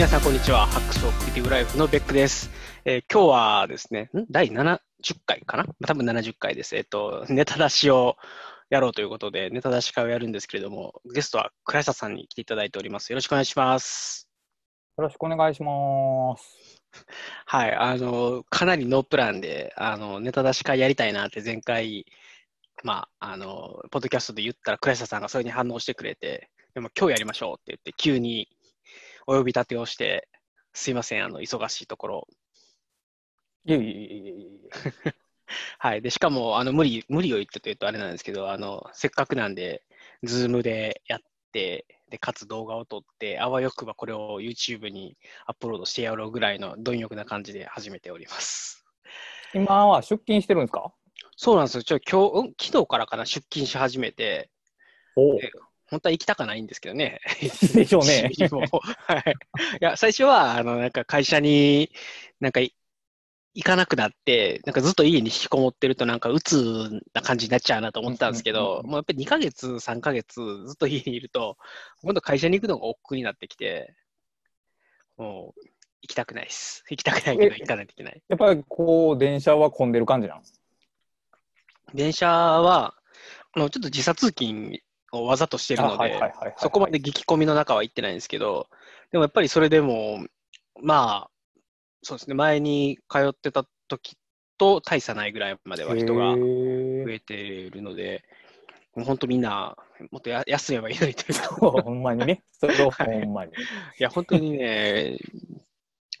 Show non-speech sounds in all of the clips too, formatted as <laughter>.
皆さん、こんにちは。ハックスオクリティブライフのベックです。えー今日はですね、ん？第70回かな？まあ多分70回です。えっ、と、ネタ出しをやろうということで、ネタ出し会をやるんですけれども、ゲストは倉下さんに来ていただいております。よろしくお願いします。よろしくお願いします。はい、あの、かなりノープランで、あの、ネタ出し会やりたいなって前回、まあ、あの、ポッドキャストで言ったら、倉下さんがそれに反応してくれて、でも今日やりましょうって言って、急にお呼び立てをして、すいません、あの、忙しいところ。いえいえいえいえいえ。<laughs> はい。で、しかも、あの、無理、無理を言ってと言うとあれなんですけど、あの、せっかくなんで、ズームでやって、で、かつ動画を撮って、あわよくばこれを YouTube にアップロードしてやろうぐらいの貪欲な感じで始めております。今は出勤してるんですか？そうなんですよ。ちょ、今日、うん？昨日からかな、出勤し始めて、本当は行きたかないんですけどね。<laughs> でしょうね。<laughs> はい。いや、最初は、あの、なんか会社に、なんかい、行かなくなって、なんかずっと家に引きこもってると、なんか鬱な感じになっちゃうなと思ったんですけどもうやっぱり2ヶ月、3ヶ月ずっと家にいると、今度会社に行くのが億劫になってきて、もう、行きたくないです。行きたくないけどえ行かないといけない。やっぱりこう、電車は混んでる感じなん電車は、あのちょっと時差通勤をわざとしてるので。そこまで激混みの中は行ってないんですけど、でもやっぱりそれでも、まあ、そうですね、前に通ってた時と大差ないぐらいまでは人がへ増ーえているので、本当みんな、もっとや休めばいいのにというか、ほんまにね。それをほんまに。いや、本当にね、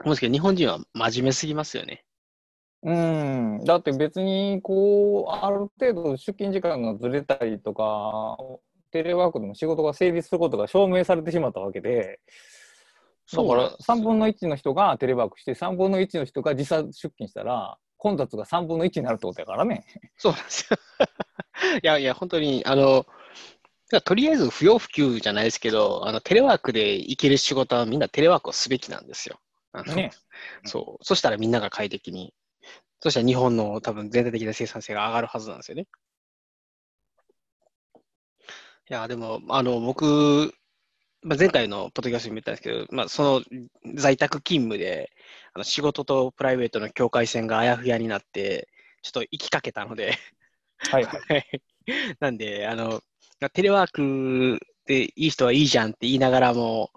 もしか日本人は真面目すぎますよね。うん。だって別に、こう、ある程度出勤時間がずれたりとか、テレワークでも仕事が成立することが証明されてしまったわけで、だから3分の1の人がテレワークして、3分の1の人が時差出勤したら、混雑が3分の1になるってことやからね。そうなんですよ。<laughs> いやいや、本当に、あの、とりあえず不要不急じゃないですけど、あのテレワークで行ける仕事はみんなテレワークをすべきなんですよ。ね。そう。そしたらみんなが快適に。そしたら日本の多分全体的な生産性が上がるはずなんですよね。いや、でも、あの、僕、まあ、前回のポッドキャストにも言ったんですけど、まあ、その在宅勤務で、あの仕事とプライベートの境界線があやふやになって、ちょっと行きかけたので、はいはい。はいなんで、あの、テレワークでいい人はいいじゃんって言いながらも、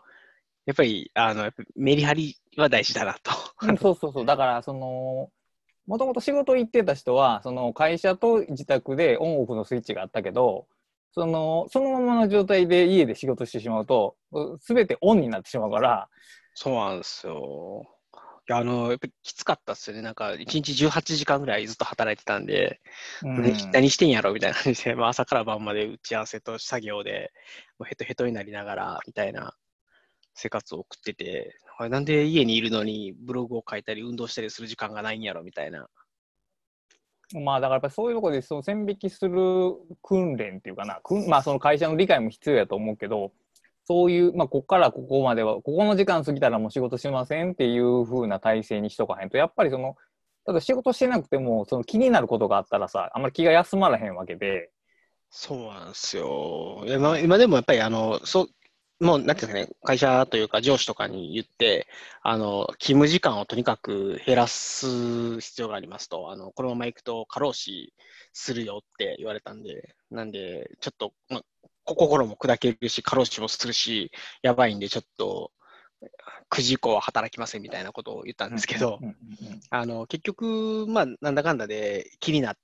やっぱり、あの、メリハリは大事だなと。うんそうそうそう。だから、その、もともと仕事行ってた人は、その会社と自宅でオンオフのスイッチがあったけど、その、そのままの状態で家で仕事してしまうと、すべてオンになってしまうから、そうなんですよ。いや、あの、やっぱりきつかったっすよね。なんか、1日18時間ぐらいずっと働いてたんで、うんね何してんやろみたいな感じで、<laughs> まあ、朝から晩まで打ち合わせと作業で、もうヘトヘトになりながら、みたいな生活を送ってて、なんで家にいるのにブログを書いたり運動したりする時間がないんやろみたいな。まあだからやっぱそういうところでその線引きする訓練っていうかな、まあその会社の理解も必要やと思うけど、そういう、まあここからここまでは、ここの時間過ぎたらもう仕事しませんっていう風な体制にしとかへんと、やっぱりその、ただ仕事してなくても、その気になることがあったらさ、あんまり気が休まらへんわけで、そうなんですよ。今でもやっぱり、あの、そ、もう、なんていうんですかね、会社というか上司とかに言って、あの、勤務時間をとにかく減らす必要がありますと、あの、このまま行くと過労死するよって言われたんで、なんで、ちょっと、ま心も砕けるし、過労死もするし、やばいんで、ちょっと、9時以降は働きませんみたいなことを言ったんですけど、あの、結局、まあ、なんだかんだで気になっ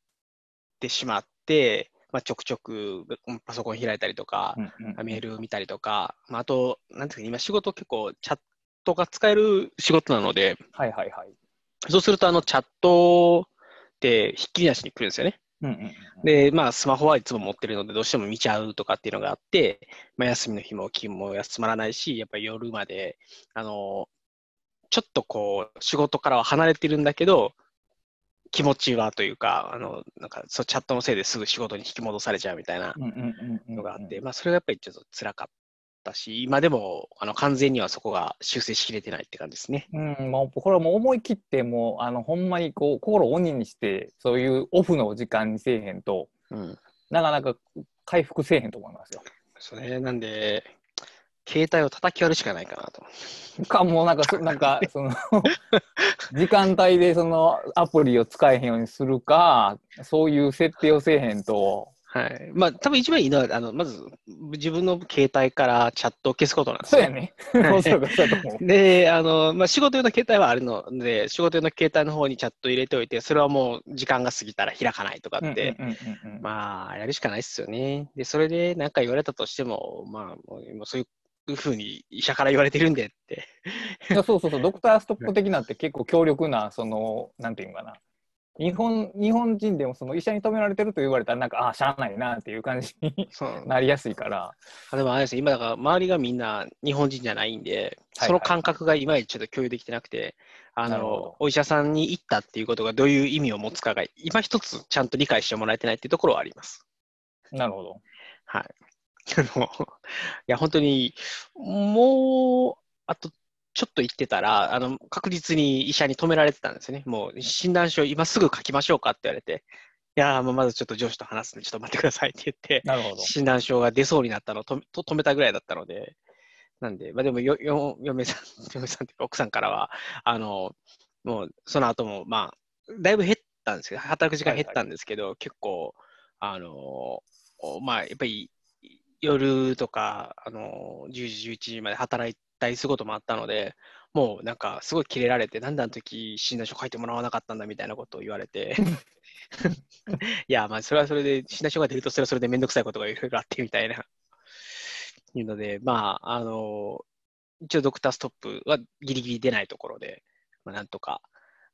てしまって、まあ、ちょくちょくうんパソコン開いたりとか、うんうんうんメール見たりとか、まあ、あと、なんですか、今仕事結構チャットが使える仕事なので、はいはいはい。そうするとあのチャットってひっきりなしに来るんですよね。うんうんうんで、まあ、スマホはいつも持ってるので、どうしても見ちゃうとかっていうのがあって、まあ、休みの日も勤務も休まらないし、やっぱり夜まで、あの、ちょっとこう、仕事からは離れてるんだけど、気持ちはというか、あの、なんか、そう、チャットのせいですぐ仕事に引き戻されちゃうみたいなのがあって、まあ、それがやっぱりちょっと辛かったし、今でも、あの、完全にはそこが修正しきれてないって感じですね。うん、まあ、これはもう思い切って、もう、あの、ほんまにこう、心を鬼にして、そういうオフの時間にせえへんと、うん。なかなか回復せえへんと思いますよ。そうね。なんで、携帯を叩き割るしかないかなと。か、もうなんかそ、<laughs> なんか、その、時間帯でそのアプリを使えへんようにするか、そういう設定をせえへんと、はい。まあ、多分一番いいのは、あの、まず、自分の携帯からチャットを消すことなんですそうやね。はいそうか、そう。で、あの、まあ、仕事用の携帯はあるので、仕事用の携帯の方にチャット入れておいて、それはもう時間が過ぎたら開かないとかって、まあ、やるしかないっすよね。で、それで何か言われたとしても、まあ、もうそういうふうに医者から言われてるんでって。いやそうそうそう、ドクターストップ的なって結構強力な、その、なんていうのかな。日本日本人でもその医者に止められてると言われたら、なんか、ああ、しゃあないなっていう感じになりやすいから。あでもあれですね、今だから周りがみんな日本人じゃないんで、はいその感覚がいまいちちょっと共有できてなくて、あの、お医者さんに行ったっていうことがどういう意味を持つかが、今一つちゃんと理解してもらえてないっていうところはあります。なるほど。はい。あの、いや、本当に、もう、あと、ちょっと言ってたら、あの、確実に医者に止められてたんですよね。もう、診断書今すぐ書きましょうかって言われて、いやー、もうまずちょっと上司と話すんで、ちょっと待ってくださいって言って。診断書が出そうになったのをとと止めたぐらいだったので、なんで、まあでもよ、よ、嫁さん、<laughs> 嫁さんっていうか奥さんからは、あの、もう、その後も、まあ、だいぶ減ったんですけど、働く時間減ったんですけど、結構、あの、おまあ、やっぱり、夜とか、あの、10時、11時まで働いたりすることもあったので、もうなんか、すごいキレられて、なんであの時診断書書いてもらわなかったんだみたいなことを言われて、<laughs> いや、まあ、それはそれで、診断書が出ると、それはそれでめんどくさいことがいろいろあってみたいな。いうので、まあ、あの、一応ドクターストップはギリギリ出ないところで、まあ、なんとか、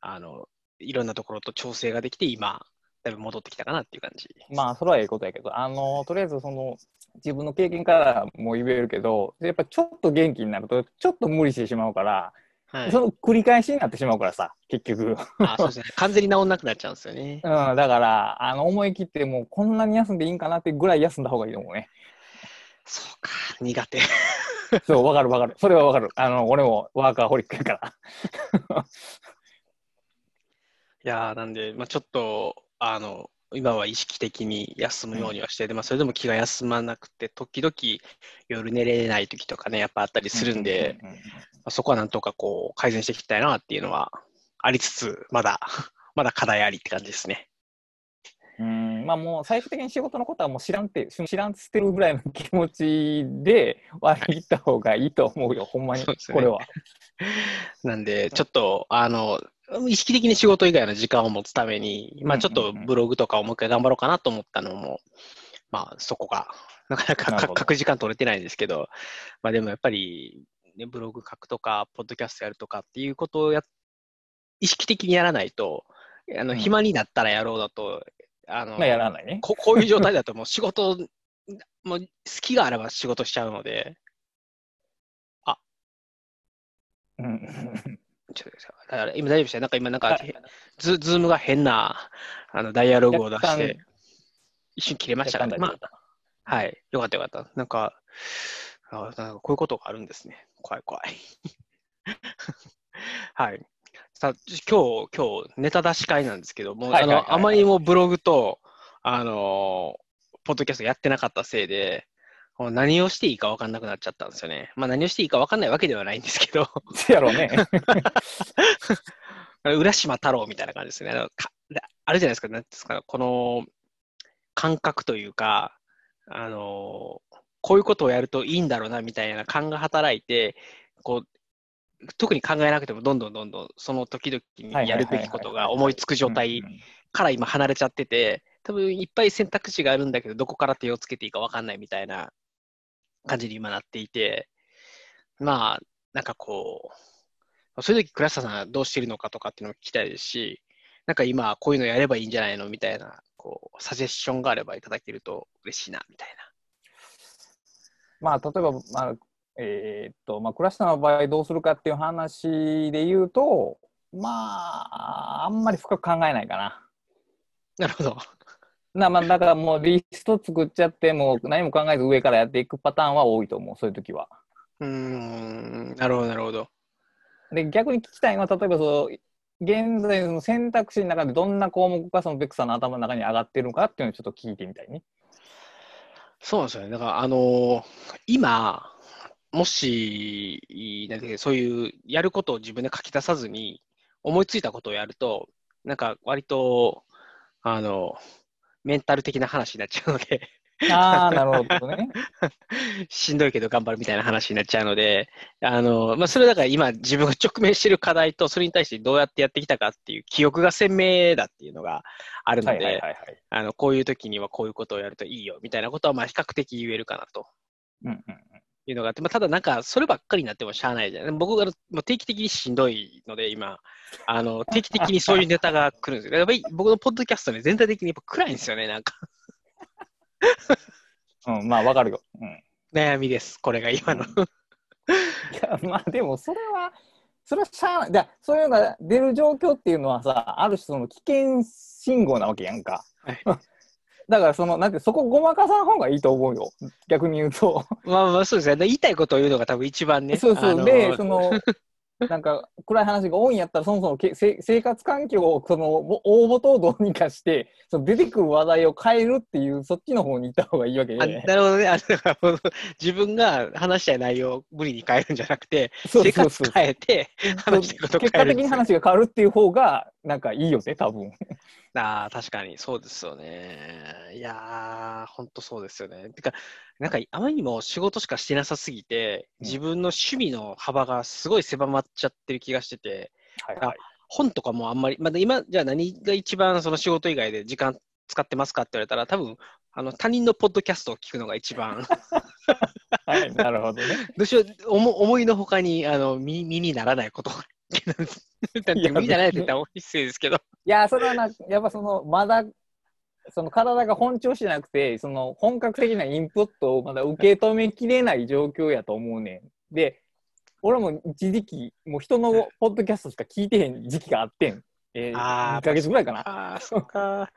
あの、いろんなところと調整ができて、今、だいぶ戻ってきたかなっていう感じ。まあ、それはええことやけど、あの、とりあえずその、自分の経験からも言えるけど、やっぱちょっと元気になると、ちょっと無理してしまうから、はい。その繰り返しになってしまうからさ、結局。あそうですね。完全に治んなくなっちゃうんですよね。<laughs> うん、だから、あの、思い切ってもうこんなに休んでいいんかなってぐらい休んだ方がいいと思うね。そうか、苦手。<laughs> そう、わかるわかる。それはわかる。あの、俺もワーカーホリックやから。<laughs> いやーなんで、まあ、ちょっと、あの、今は意識的に休むようにはして、でまあ、それでも気が休まなくて、時々夜寝れない時とかね、やっぱあったりするんで、うううんうんまあ、そこはなんとかこう改善していきたいなっていうのはありつつ、まだ、<laughs> まだ課題ありって感じですね。うん、まあもう最終的に仕事のことはもう知らんって、知らんってるぐらいの気持ちで割り切った方がいいと思うよ、ほんまに、これは。<laughs> なんで、ちょっと、あの、意識的に仕事以外の時間を持つために、まあちょっとブログとかをもう一回頑張ろうかなと思ったのも、まあそこが、なかなか書く時間取れてないんですけど、まあでもやっぱり、ね、ブログ書くとか、ポッドキャストやるとかっていうことをや、意識的にやらないと、あの、うん暇になったらやろうだと、あの、まあやらないね。ここういう状態だともう <laughs> 仕事、もう好きがあれば仕事しちゃうので、うん。ちょっとだから今大丈夫でしたなんか今なんか、はいズズームが変なあのダイアログを出し若て、一瞬切れましたかね。まあ、はい。よかったよかった。なんか、あなんかこういうことがあるんですね。怖い怖い。<laughs> はい。さあ、今日、今日、ネタ出し会なんですけども、あの、あまりにもブログと、あの、ポッドキャストやってなかったせいで、何をしていいか分かんなくなっちゃったんですよね。まあ何をしていいか分かんないわけではないんですけど、せやろうね。<laughs> 浦島太郎みたいな感じですね。あのかあるじゃないですか、なんですか、この感覚というか、あの、こういうことをやるといいんだろうなみたいな感が働いて、こう、特に考えなくてもどんどんどんどんその時々にやるべきことが思いつく状態から今離れちゃってて、多分いっぱい選択肢があるんだけど、どこから手をつけていいか分かんないみたいな感じに今なっていて、まあ、なんかこう、そういう時倉下さんはどうしてるのかとかっていうのも聞きたいですし、なんか今こういうのやればいいんじゃないのみたいな、こう、サジェッションがあればいただけると嬉しいな、みたいまあ、例えば、まあ、えーっと、まあ、クラスターの場合どうするかっていう話で言うと、まあ、あんまり深く考えないかな。な。なるほど。なまあ、だからもうリスト作っちゃって、もう何も考えず上からやっていくパターンは多いと思う、そういう時は。うーん、なるほど、なるほど。で、逆に聞きたいのは、例えばそう、現在の選択肢の中でどんな項目がそのベクさんの頭の中に上がってるのかっていうのをちょっと聞いてみたいね。そうなんですよね。だから、あのー今、もし、なんかそういうやることを自分で書き出さずに、思いついたことをやると、なんか割と、あの、メンタル的な話になっちゃうのでああ、なるほどね。<laughs> しんどいけど頑張るみたいな話になっちゃうので、あの、まあ、それだから今自分が直面している課題と、それに対してどうやってやってきたかっていう記憶が鮮明だっていうのがあるので。あの、こういう時にはこういうことをやるといいよみたいなことは、まあ、比較的言えるかなとうんうんうん。いうのがあって、まあ、ただなんか、そればっかりになってもしゃあないじゃない。僕がもう定期的にしんどいので、今、あの、<laughs> 定期的にそういうネタが来るんですよ。やっぱり僕のポッドキャストね、全体的にやっぱ暗いんですよね、なんか。<laughs> うん、まあわかるよ。うん。悩みです、これが今の。いや、まあでもそれは、それはしゃあない。だそういうのが出る状況っていうのはさ、ある種その危険信号なわけやんか。はい <laughs> だからその、なんて、そこごまかさん方がいいと思うよ。逆に言うと。まあまあそうですね。で言いたいことを言うのが多分一番ね。<laughs> そうそう。あので、その、<laughs> なんか暗い話が多いんやったら、そもそもけせ生活環境をそのお大元をどうにかして、その出てくる話題を変えるっていう、そっちの方に行った方がいいわけあで。なるほどね。あだから自分が話したい内容を無理に変えるんじゃなくて、生活。変えて話したいことを結果的に変えるんですよ話が変わるっていう方が、なんかいいよね、多分。<laughs> ああ、確かにそうですよね。いやー、ほんとそうですよね。てか、なんかあまりにも仕事しかしてなさすぎて、うん自分の趣味の幅がすごい狭まっちゃってる気がしてて、はいはい本とかもあんまり、まだ今、じゃあ何が一番その仕事以外で時間使ってますかって言われたら、多分あの他人のポッドキャストを聞くのが一番、<laughs> はい、なるほどね。<laughs> どうしよう、思思いのほかにあの身身にならないことが。だっていや身にないって言ったら失礼ですけど。いや、それはな、やっぱその、まだ、その体が本調子じゃなくて、その本格的なインプットをまだ受け止めきれない状況やと思うねん。で、俺も一時期、もう人のポッドキャストしか聞いてへん時期があってん。えー、あー2ヶ月ぐらいかな。ああ、そうか。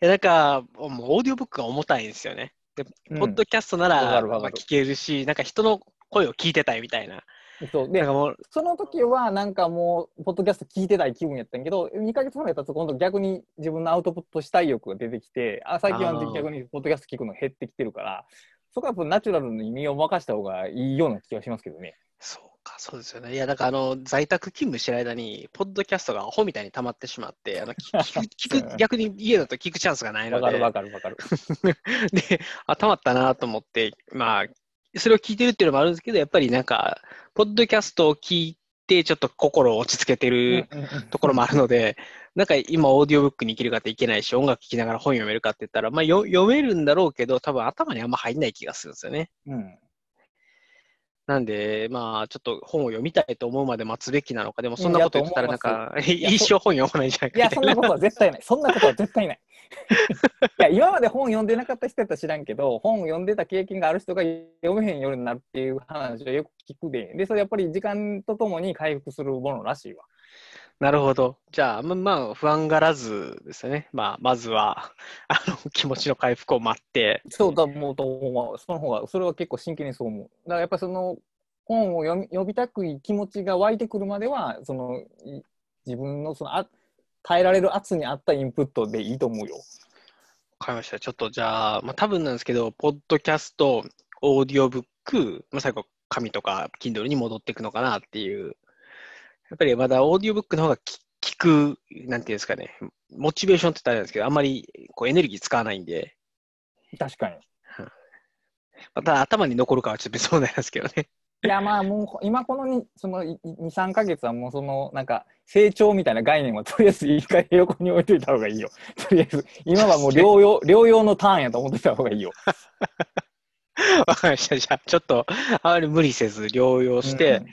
いや、なんか、もうオーディオブックが重たいんですよね。で、うんポッドキャストならまあ、聞けるし、なんか人の声を聞いてたいみたいな。そうでその時はなんかもう、ポッドキャスト聞いてたい気分やったんやけど、2ヶ月ぐらい経つと今度逆に自分のアウトプットしたい欲が出てきて、あ最近は逆にポッドキャスト聞くの減ってきてるから、そこはやっぱナチュラルに身を任した方がいいような気がしますけどね。そうか、そうですよね。いや、なんかあの、在宅勤務してる間に、ポッドキャストがアホみたいに溜まってしまって、あの聞聞く <laughs> 聞く逆に家だと聞くチャンスがないので、わかるわかるわかる。<laughs> で、あ、溜まったなと思って、まあ、それを聞いてるっていうのもあるんですけど、やっぱりなんか、ポッドキャストを聞いて、ちょっと心を落ち着けてるところもあるので、なんか今、オーディオブックに行けるかっていけないし、音楽聴きながら本読めるかって言ったら、まあ、読めるんだろうけど、多分頭にあんま入んない気がするんですよね。うん。なんで、まあ、ちょっと本を読みたいと思うまで待つべきなのか、でもそんなこと言ってたら、なんか、や一生本読まないんじゃないや。そんなことは絶対ない。そんなことは絶対ない。<laughs> いや、今まで本読んでなかった人やったら知らんけど、本を読んでた経験がある人が読めへんようになるっていう話をよく聞くで、で、それやっぱり時間とともに回復するものらしいわ。なるほど。じゃあ、ままあ、不安がらずですね。まあ、まずは、あの、<laughs> 気持ちの回復を待って、そうだ、もうと思う。その方が、それは結構真剣にそう思う。だからやっぱその本を読み読みたくい気持ちが湧いてくるまでは、そのい自分のそのあ耐えられる圧に合ったインプットでいいと思うよ。わかりました。ちょっとじゃあ、まあ、多分なんですけど、ポッドキャスト、オーディオブック、まあ、最後、紙とか Kindle に戻っていくのかなっていう。やっぱりまだオーディオブックの方がき聞く、なんていうんですかね、モチベーションって言ったらあれなんですけど、あんまりこうエネルギー使わないんで、確かに。また頭に残るかはちょっと別問題なんですけどね。いやまあもう今このにその23か月はもうそのなんか成長みたいな概念はとりあえず一回横に置いといた方がいいよ。<laughs> とりあえず今はもう療養 <laughs> 療養のターンやと思ってた方がいいよ。わかりました。じゃあ、ちょっと、あまり無理せず療養して、な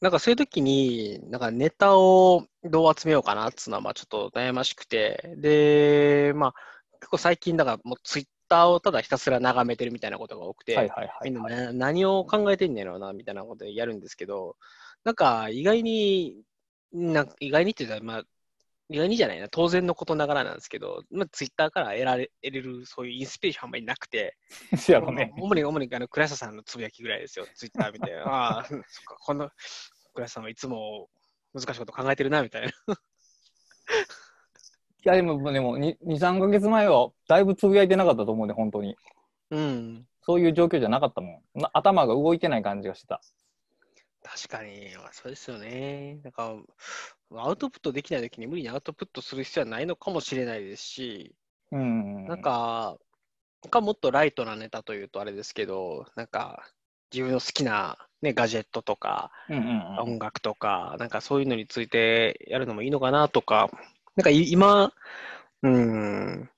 なんかそういう時に、なんかネタをどう集めようかなっていうのは、まあちょっと悩ましくて、で、まあ結構最近、だからもうツイッターをただひたすら眺めてるみたいなことが多くて、はいはいはい、みんなはい。な何を考えてんねやろうな、みたいなことでやるんですけど、なんか意外に、なんか意外にって言ったら、まあ、意外にじゃないな、当然のことながらなんですけど、まあ、ツイッターから得られ得れるそういうインスピレーションあんまりなくて、<laughs> そうやろね。主に、主に、あの、倉下さんのつぶやきぐらいですよ、ツイッター見て。<laughs> ああ、そっか、この、倉下さんはいつも難しいこと考えてるな、みたいな。<laughs> いやでもでも2、3か月前はだいぶつぶやいてなかったと思うね、本当に。うん。そういう状況じゃなかったもん。な頭が動いてない感じがしてた。確かに、まあそうですよね。なんか、アウトプットできないときに無理にアウトプットする必要はないのかもしれないですし、うん。なんか、なんかもっとライトなネタというとあれですけど、なんか、自分の好きな、ね、ガジェットとか、うんうんうん。音楽とか、なんかそういうのについてやるのもいいのかなとか、なんかい今、うん、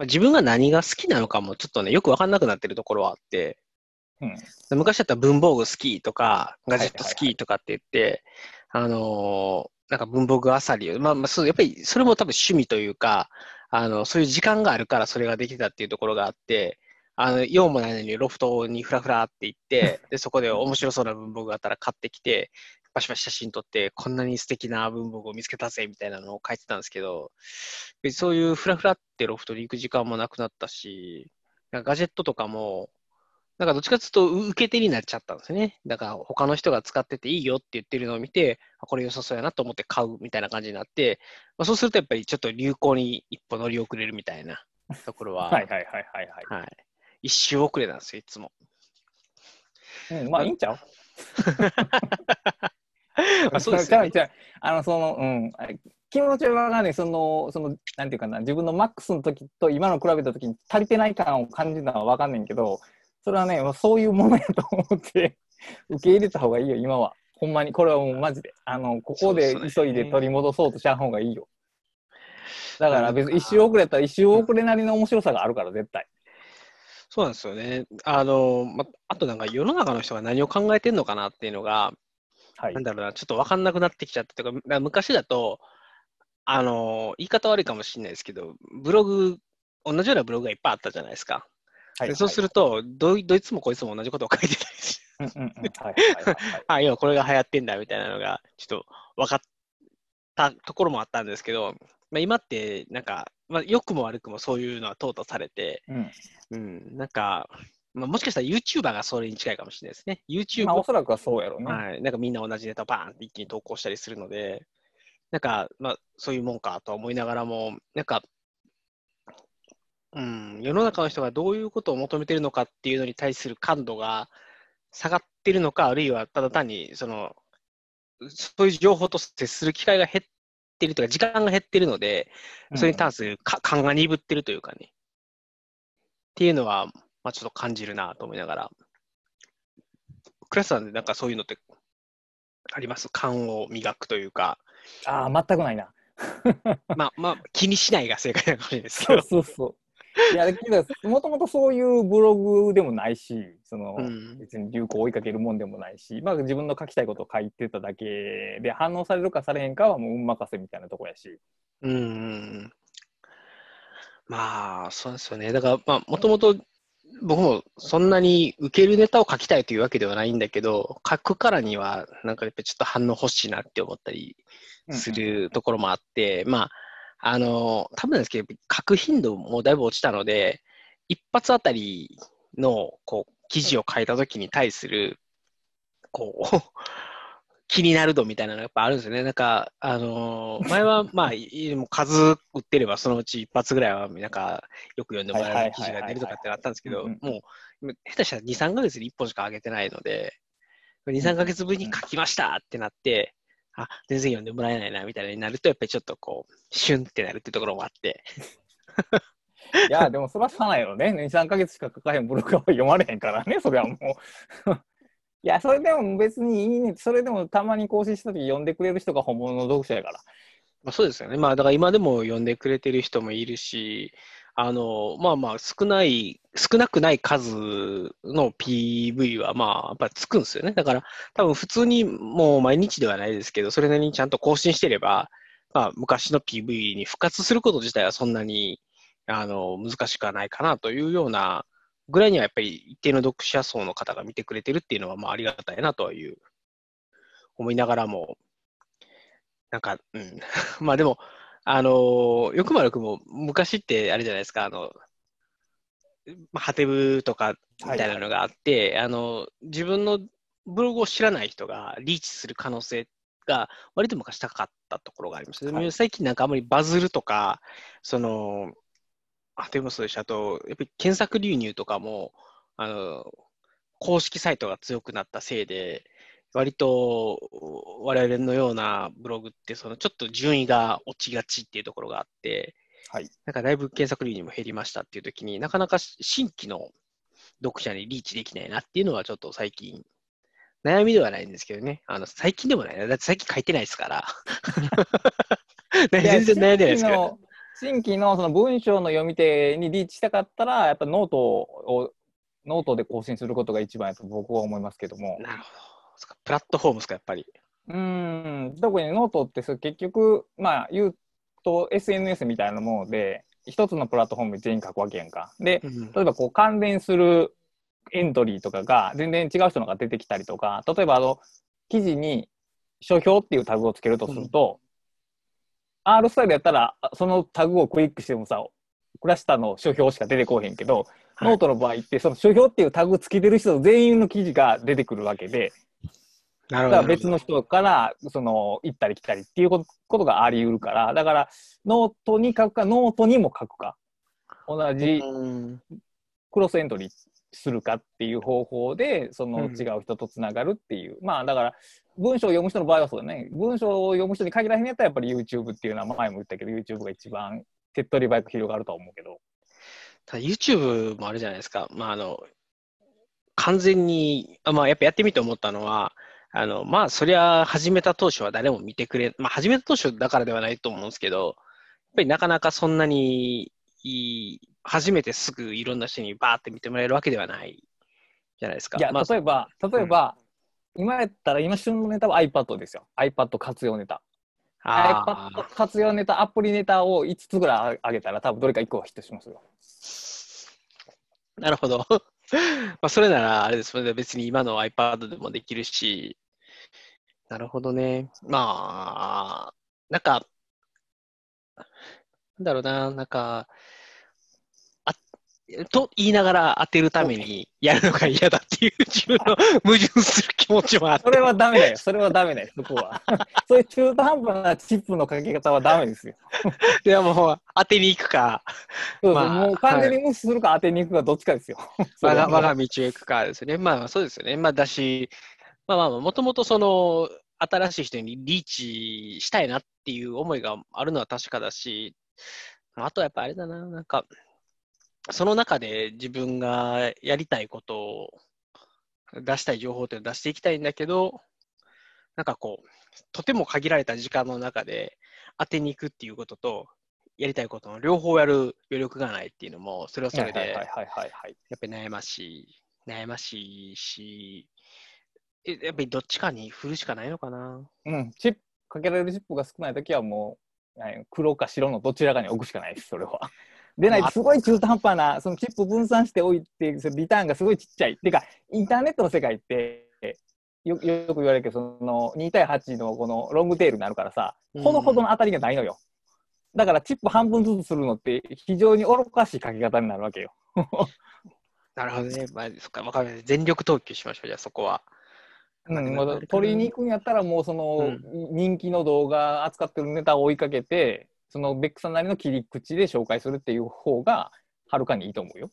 自分が何が好きなのかもちょっとね、よくわかんなくなってるところはあって、うん昔だったら文房具好きとか、ガジェット好はいはいきとかって言って、あのーなんか文房具あさりを、まあ、まあ、そう、やっぱりそれも多分趣味というか、あの、そういう時間があるからそれができたっていうところがあって、あの、用もないのにロフトにフラフラって行って、<laughs> で、そこで面白そうな文房具があったら買ってきて、バシバシ写真撮って、こんなに素敵な文房具を見つけたぜみたいなのを書いてたんですけど、そういうフラフラってロフトに行く時間もなくなったし、ガジェットとかも、なんかどっちかというと受け手になっちゃったんですね。だから他の人が使ってていいよって言ってるのを見て、あこれ良さそうやなと思って買うみたいな感じになって、まあ、そうするとやっぱりちょっと流行に一歩乗り遅れるみたいな <laughs> ところは、はいはいはいはいはい。はい一周遅れなんですよ、いつも。うん、まあいいんちゃう？まあ <laughs> そうですよねあの、その、うん。気持ちはわかんない。その、その、なんていうかな、自分のマックスの時と今の比べた時に足りてない感を感じたのはわかんないけど、それはね、まあそういうものやと思って <laughs> 受け入れた方がいいよ、今は。ほんまに。これはもうマジで。あの、ここで急いで取り戻そうとしちゃう方がいいよ。だから別に一周遅れたら一周遅れなりの面白さがあるから、絶対。そうなんですよね。あの、ま、あとなんか世の中の人が何を考えてるのかなっていうのが、はいなん。だろうな、ちょっと分かんなくなってきちゃってとか、昔だと、あの、言い方悪いかもしれないですけど、ブログ、同じようなブログがいっぱいあったじゃないですか。はいでそうするとどい、どいつもこいつも同じことを書いてたりして、うんうんうん。はいはいはいはい。<laughs> あ、今これが流行ってんだみたいなのが、ちょっと分かったところもあったんですけど、まあ、今って、なんか、まあ、良くも悪くもそういうのは淘汰されて、うん。うん、なんか、まあ、もしかしたら YouTuber がそれに近いかもしれないですね。YouTube まあおそらくはそうやろうね。はい、なんかみんな同じネタをバーンって一気に投稿したりするので、なんか、まあ、そういうもんかとは思いながらも、なんか、うん、世の中の人がどういうことを求めてるのかっていうのに対する感度が下がってるのか、あるいはただ単に、その、そういう情報と接する機会が減ってるというか、時間が減ってるので、それに対するか感が鈍ってるというかね、っていうのは、まあ、ちょっと感じるなと思いながら。クラスさんでなんかそういうのってあります？勘を磨くというか、ああ、全くないな。<laughs> まあまあ気にしないが正解なのかもしれないですけそうど。そうそう。いや、もともとそういうブログでもないし、その、うん別に流行を追いかけるもんでもないし、まあ自分の書きたいことを書いてただけで、反応されるかされへんかはもう運任せみたいなとこやし。うんうん。まあ、そうですよね。だから、まあ、もともと僕もそんなに受けるネタを書きたいというわけではないんだけど、書くからには、なんかやっぱりちょっと反応欲しいなって思ったりするところもあって、まあ、あの、多分ですけど、書く頻度もだいぶ落ちたので、一発あたりの、こう、記事を書いたときに対する、こう、<laughs> 気になる度みたいなのがやっぱあるんですよね。なんか、あのー前は、<laughs> まあ、数打ってれば、そのうち一発ぐらいは、なんか、よく読んでもらえる記事が出るとかってなったんですけど、もう、下手したら2、3ヶ月に1本しか上げてないので、2、3ヶ月ぶりに書きましたってなって、あ、全然読んでもらえないな、みたいになると、やっぱりちょっとこう、シュンってなるっていうところもあって、いや、でもそれはしゃあないよね。2、3ヶ月しか書かへんブログは読まれへんからね、それはもう。<laughs> いや、それでも別にいいね。それでもたまに更新した時読んでくれる人が本物の読者やから。まあ、そうですよね。まあ、だから今でも読んでくれてる人もいるし、あの、まあまあ、少ない、少なくない数の PV は、まあ、やっぱつくんですよね。だから、多分普通にもう毎日ではないですけど、それなりにちゃんと更新してれば、まあ、昔の PV に復活すること自体はそんなに、あの、難しくはないかなというようなぐらいには、やっぱり一定の読者層の方が見てくれてるっていうのは、まあ、ありがたいなという、思いながらも、なんか、うん。<laughs> まあでも、あのーよくも悪くも、昔ってあれじゃないですか、あの、まあ、ハテブとかみたいなのがあって、あの、自分のブログを知らない人がリーチする可能性が割と昔高かったところがあります。はい最近なんかあまりバズるとか、その、ハテブもそうでした。あと、やっぱり検索流入とかも、あの、公式サイトが強くなったせいで、割と我々のようなブログって、そのちょっと順位が落ちがちっていうところがあって、はい。なんかだいぶ検索流にも減りましたっていう時になかなか新規の読者にリーチできないなっていうのはちょっと最近、悩みではないんですけどね。あの、最近でもないな。だって最近書いてないですから。<laughs> ね全然悩んでないですけど。新規のその文章の読み手にリーチしたかったら、やっぱノートを、ノートで更新することが一番やと僕は思いますけども。なるほど。そっか？プラットフォームですか、やっぱり？うーん、特にノートって結局、まあ言うと SNS みたいなもので、一つのプラットフォームに全員書くわけやんか。で、例えばこう関連するエントリーとかが全然違う人のが出てきたりとか、例えばあの、記事に書評っていうタグをつけるとすると、 R-style やったら、そのタグをクリックしてもさ、クラスターの書評しか出てこうへんけど、はいノートの場合って、その書評っていうタグつけてる人全員の記事が出てくるわけで。だから別の人からその行ったり来たりっていうことがあり得るから、だからノートに書くか、ノートにも書くか、同じうん。クロスエントリーするかっていう方法で、そのうん。違う人とつながるっていう、まあだから、文章を読む人の場合はそうだね、文章を読む人に限らへんやったら、やっぱり YouTube っていうのは前も言ったけど、YouTube が一番手っ取り早く広がるとは思うけど。ただ YouTube もあるじゃないですか。まあ、あの、完全に、あまあ、やっぱやってみて思ったのは、あの、まあ、そりゃ始めた当初は誰も見てくれ、まあ、始めた当初だからではないと思うんですけど、やっぱりなかなかそんなにいい、初めてすぐいろんな人にバーって見てもらえるわけではないじゃないですか。いや、まあ、例えば、例えば、今やったら、今旬のネタは iPad ですよ。iPad 活用ネタ。あ iPad 活用ネタ、アプリネタを5つぐらいあげたら、多分どれか1個はヒットしますよ。ーなるほど。まあ、それなら、あれです。それで別に今の iPad でもできるし、なるほどね。まあ、なんか、なんだろうな、なんか、と言いながら当てるためにやるのが嫌だっていう自分の <laughs> 矛盾する気持ちもあってそれはダメだよ。それはダメだよ、そこは。<laughs> そういう中途半端なチップのかけ方はダメですよ。<laughs> でもう当てに行くか、そうまあもう完全に無視するか当てに行くかどっちかですよ。我が我が道を行くかですね。まあそうですよね。まあだし、まあまあもともとその新しい人にリーチしたいなっていう思いがあるのは確かだし、あとはやっぱあれだな、なんか、その中で自分がやりたいことを出したい情報っていうのを出していきたいんだけど、なんかこう、とても限られた時間の中で当てに行くっていうことと、やりたいことの両方やる余力がないっていうのも、それはそれで、はいはいはいはいはい。やっぱり悩ましい、悩ましいし、えやっぱりどっちかに振るしかないのかな？うん、チップ、かけられるチップが少ないときはもう、はい黒か白のどちらかに置くしかないです、それは。でないと、すごい中途半端な、そのチップ分散しておいて、そのリターンがすごいちっちゃい。っていうか、インターネットの世界って、よよく言われるけど、その2対8のこのロングテールになるからさ、ほどほどの当たりがないのよ。だから、チップ半分ずつするのって、非常に愚かしいかけ方になるわけよ。<laughs> なるほどね。まあ、そっか、わかる。全力投球しましょう、じゃあそこは。うん、取りに行くんやったらもうその人気の動画扱ってるネタを追いかけて、そのベックさんなりの切り口で紹介するっていう方がはるかにいいと思うよ。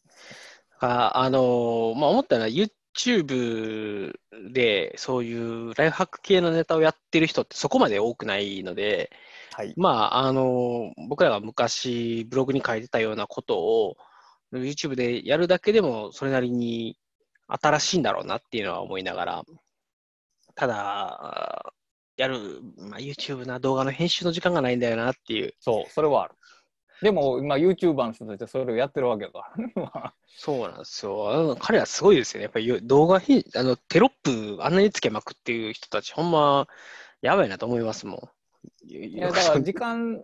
ああのーまあ、思ったのは YouTube でそういうライフハック系のネタをやってる人ってそこまで多くないので、はい。まあ、あのー僕らが昔ブログに書いてたようなことを YouTube でやるだけでもそれなりに新しいんだろうなっていうのは思いながら、ただ、やる、まあ、YouTube な動画の編集の時間がないんだよなっていう。そう、それはある。でも、今 YouTuber の人たちはそれをやってるわけだから。<laughs> そうなんですよ。彼らすごいですよね。やっぱり動画編、あのテロップあんなにつけまくっていう人たち、ほんま、やばいなと思いますもん。いいやだから時間、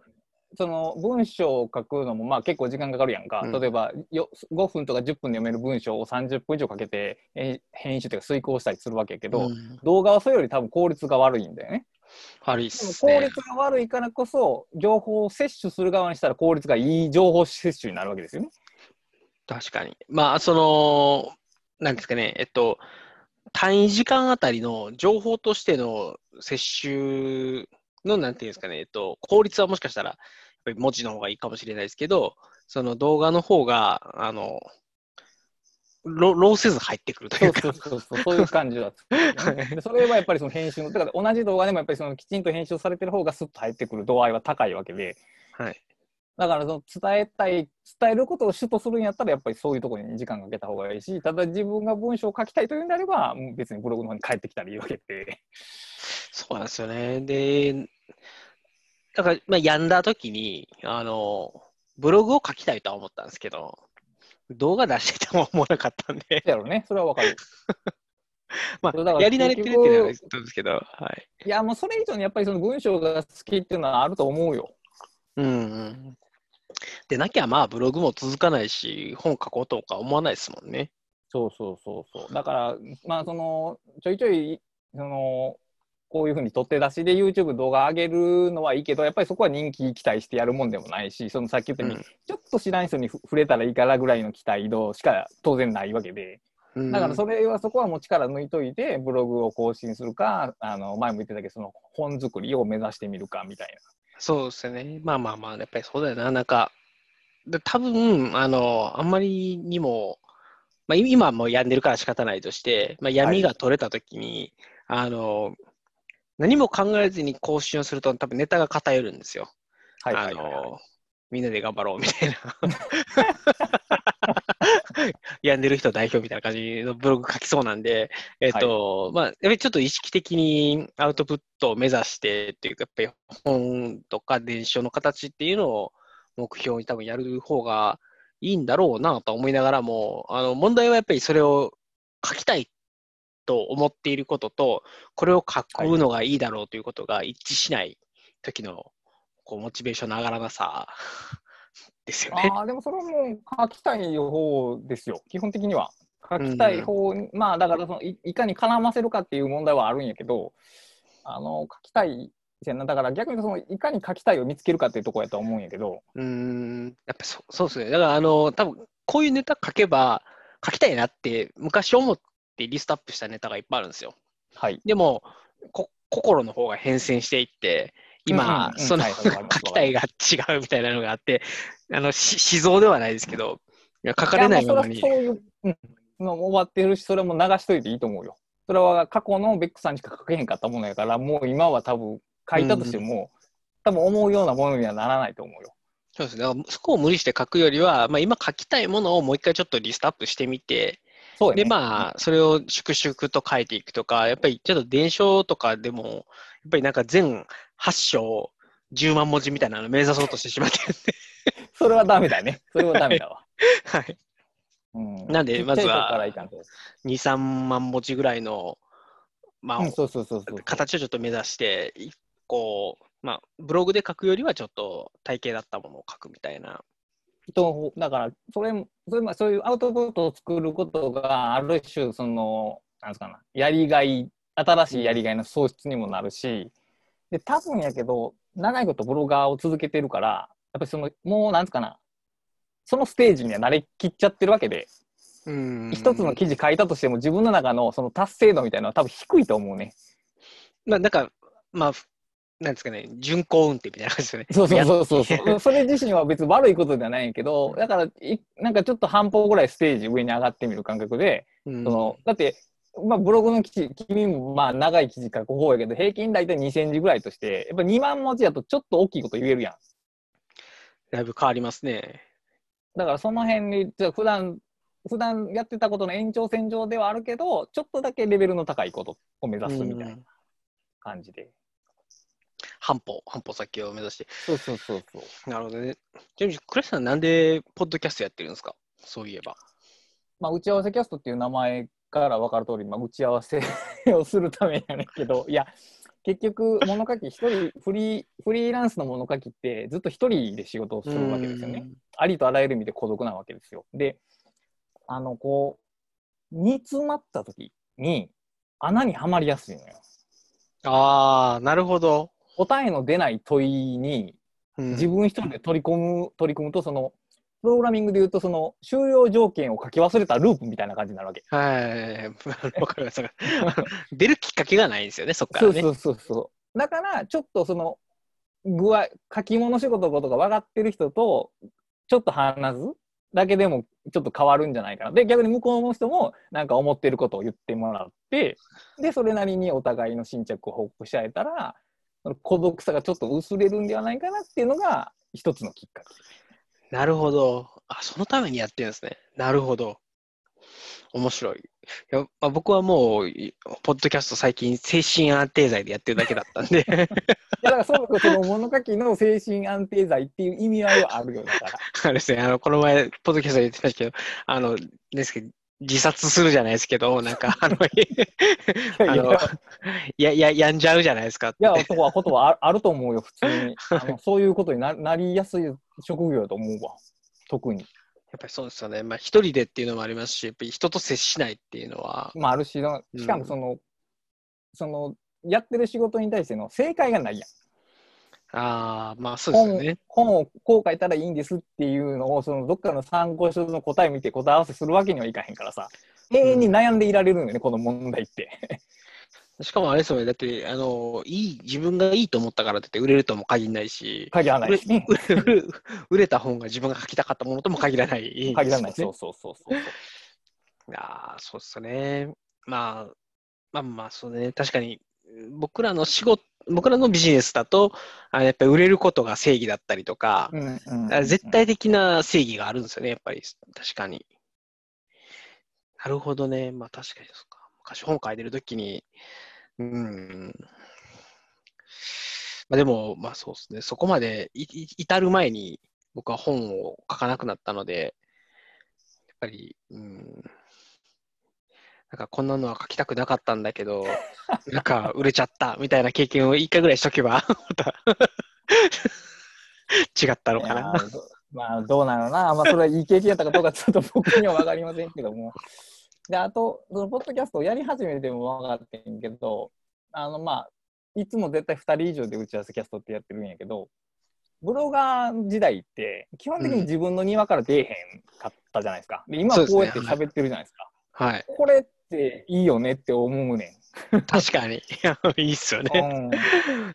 その文章を書くのもまあ結構時間かかるやんか。うん例えばよ5分とか10分で読める文章を30分以上かけてえ編集というか遂行したりするわけやけど、うん動画はそれより多分効率が悪いんだよね。悪いっすね。効率が悪いからこそ情報を摂取する側にしたら効率がいい情報摂取になるわけですよね。確かに。まあ、その、なんですかね、えっと、単位時間あたりの情報としての摂取の、なんていうんですかね、えっと、効率はもしかしたら、やっぱり文字の方がいいかもしれないですけど、その動画の方が、あの、労労せず入ってくるというか。そうそうそうそう、そういう感じは作るよね、<laughs> でそれはやっぱりその編集の、だから同じ動画でもやっぱりそのきちんと編集されてる方がスッと入ってくる度合いは高いわけで、はい。だからその伝えたい、伝えることを主とするんやったら、やっぱりそういうところに時間かけた方がいいし、ただ自分が文章を書きたいというんであれば、もう別にブログの方に帰ってきたらいいわけで。そうなんですよね。で、だから、まあ、病んだ時に、あの、ブログを書きたいとは思ったんですけど、動画出してても思わなかったんで、やろね、それはわかる。<laughs> まあ、やり慣れてるっていうのはそうですけど、はい。いや、もうそれ以上にやっぱりその文章が好きっていうのはあると思うよ。うんうん。でなきゃ、まあ、ブログも続かないし、本書こうとか思わないですもんね。そうそうそうそう。だから、まあ、その、ちょいちょい、その、こういうふうに取って出しで YouTube 動画上げるのはいいけど、やっぱりそこは人気期待してやるもんでもないし、そのさっき言ったように、うんちょっと知らん人にふ触れたらいいからぐらいの期待度しか当然ないわけで、うんだからそれはそこはもう力抜いといて、ブログを更新するか、あの前も言ってたけど、その本作りを目指してみるかみたいそうですよね。まあまあまあ、やっぱりそうだよな。なんか、で多分あの、あんまりにも、まあ、い今はもう病んでるから仕方ないとして、まあ、闇が取れたときに、あの、何も考えずに更新をすると、多分ネタが偏るんですよ。な。はいはいはい、あの、みんなで頑張ろうみたいな。<laughs> 病んでる人代表みたいな感じのブログ書きそうなんで、えっと、まあ、やっぱりちょっと意識的にアウトプットを目指してっていうか、やっぱり本とか伝承の形っていうのを目標に多分やる方がいいんだろうなと思いながらも、あの、問題はやっぱりそれを書きたいと思っていることと、これを書くのがいいだろうということが一致しない時の、こう、モチベーションの上がらなさ <laughs> ですよね。ああ、でもそれはもう書きたい方ですよ、基本的には。書きたい方に、まあだからそのい、いかに絡ませるかっていう問題はあるんやけど、あの書きたいじゃな、だから逆にそのいかに書きたいを見つけるかっていうところやと思うんやけど、うーん、やっぱそそうですね。だから、あの、多分こういうネタ書けば、書きたいなって、昔思ってリストアップしたネタがいっぱいあるんですよ。はい。でも、こ心の方が変遷していって、今、うんうんうんその、書きたいが違うみたいなのがあって、あの、し思想ではないですけど、いや書かれないままにうういう、うん、もう終わってるし、それはもう流しといていいと思うよ。それは過去のベックさんしか書けへんかったものやから、もう今は多分書いたとしても、多分思うようなものにはならないと思うよ。そうですね。そこを無理して書くよりは、まあ、今書きたいものをもう一回ちょっとリストアップしてみて、そうやね。で、まあ、それを粛々と書いていくとか、やっぱりちょっと伝承とかでも、やっぱりなんか全8章10万文字みたいなのを目指そうとしてしまってるんで、<laughs> それはダメだね。それはダメだわ。<laughs> はい。うん、なんでまずはからいかんと2、3万文字ぐらいの、まあ、うん、そうそうそうそう。形をちょっと目指して、一個、まあ、ブログで書くよりはちょっと体系だったものを書くみたいな。とだからそれもそれもそういうアウトプットを作ることがある種そのなんですかなやりがい新しいやりがいの創出にもなるしで多分やけど長いことブロガーを続けてるからやっぱりそのもうなんですかなそのステージには慣れきっちゃってるわけでうん一つの記事書いたとしても自分の中のその達成度みたいなのは多分低いと思うね。まあ、なんか、まあ、なんですかね、巡航運転みたいな感じですよね。そうそうやそうそうそれ自身は別に悪いことではないけど、だからい、なんかちょっと半歩ぐらいステージ上に上がってみる感覚で、うんそのだって、まあ、ブログの記事、君もまあ長い記事書く方やけど、平均大体2000字ぐらいとして、やっぱ2万文字やとちょっと大きいこと言えるやん。だいぶ変わりますね。だからその辺に、じゃあ普段普段やってたことの延長線上ではあるけど、ちょっとだけレベルの高いことを目指すみたいなうん感じで。半歩、半歩先を目指して。そうそうそうそう。なるほどね。ちなみに、クラスさんなんでポッドキャストやってるんですか？そういえば。まあ、打ち合わせキャストっていう名前から分かる通り、まあ、打ち合わせ <laughs> をするためやねんけど、いや、結局、物書き一人フリー、フリーランスの物書きってずっと一人で仕事をするわけですよね。ありとあらゆる意味で孤独なわけですよ。で、あの、こう、煮詰まった時に穴にはまりやすいのよ。ああ、なるほど。答えの出ない問いにうん自分一人で取り込む、取り組むと、その、プログラミングで言うと、その、終了条件を書き忘れたループみたいな感じになるわけ。はい。<laughs> わかります。<laughs> 出るきっかけがないんですよね、そっからね。そうそうそうそう。だから、ちょっとその、具合、書き物仕事のことが分かってる人と、ちょっと話す。だけでもちょっと変わるんじゃないかな。で、逆に向こうの人もなんか思ってることを言ってもらって、で、それなりにお互いの進捗を報告し合えたら、孤独さがちょっと薄れるんではないかなっていうのが一つのきっかけ。なるほど。あ、そのためにやってるんですね。なるほど。面白い。いやまあ、僕はもう、いポッドキャスト最近精神安定剤でやってるだけだったんで、<laughs> いやだからそのその物書きの精神安定剤っていう意味合いはあるよだから。<laughs> あれですね、あの、この前、ポッドキャストで言ってましたけど、あの、ですけど、自殺するじゃないですけど、<laughs> なんか、あの、いやいやあのや、や、やんじゃうじゃないですか。いや、そこはことはああると思うよ、普通に。あの <laughs> そういうことにななりやすい職業だと思うわ。特に。やっぱりそうですよね。まあ、一人でっていうのもありますし、やっぱり人と接しないっていうのは、まあ、あるし、のしかもその、その、やってる仕事に対しての正解がないやん。ああ、まあそうですよね。本をこう書いたらいいんですっていうのを、そのどっかの参考書の答え見て答え合わせするわけにはいかへんからさ、永遠に悩んでいられるんよね、この問題って。しかもあれですよね。だって、あの、いい、自分がいいと思ったからって売れるとも限らないし、限らないし、ね。売れた本が自分が書きたかったものとも限らない、限らない。ねそうそうそうそう。<laughs> ああ、そうっすね。まあ、まあまあ、そうね。確かに、僕らの仕事、僕らのビジネスだと、あやっぱり売れることが正義だったりとか、うんうんあ絶対的な正義があるんですよね、やっぱり。確かに。なるほどね。まあ確かにそうか。昔本書いてるときに、うん。まあでも、まあそうですね。そこまで至る前に僕は本を書かなくなったので、やっぱり、うん。なんかこんなのは書きたくなかったんだけど、なんか売れちゃったみたいな経験を一回ぐらいしとけば、また違ったのかな。まあどうなのな、まあ、それはいい経験やったかどうかちょっと僕には分かりませんけども。で、あと、そのポッドキャストをやり始めても分かってんけど、あのまあ、いつも絶対2人以上で打ち合わせキャストってやってるんやけど、ブロガー時代って、基本的に自分の庭から出えへんかったじゃないですか。で、今はこうやって喋ってるじゃないですか。はい。これっていいよねって思うね確かに。い <laughs> やいいっすよん。ね。うん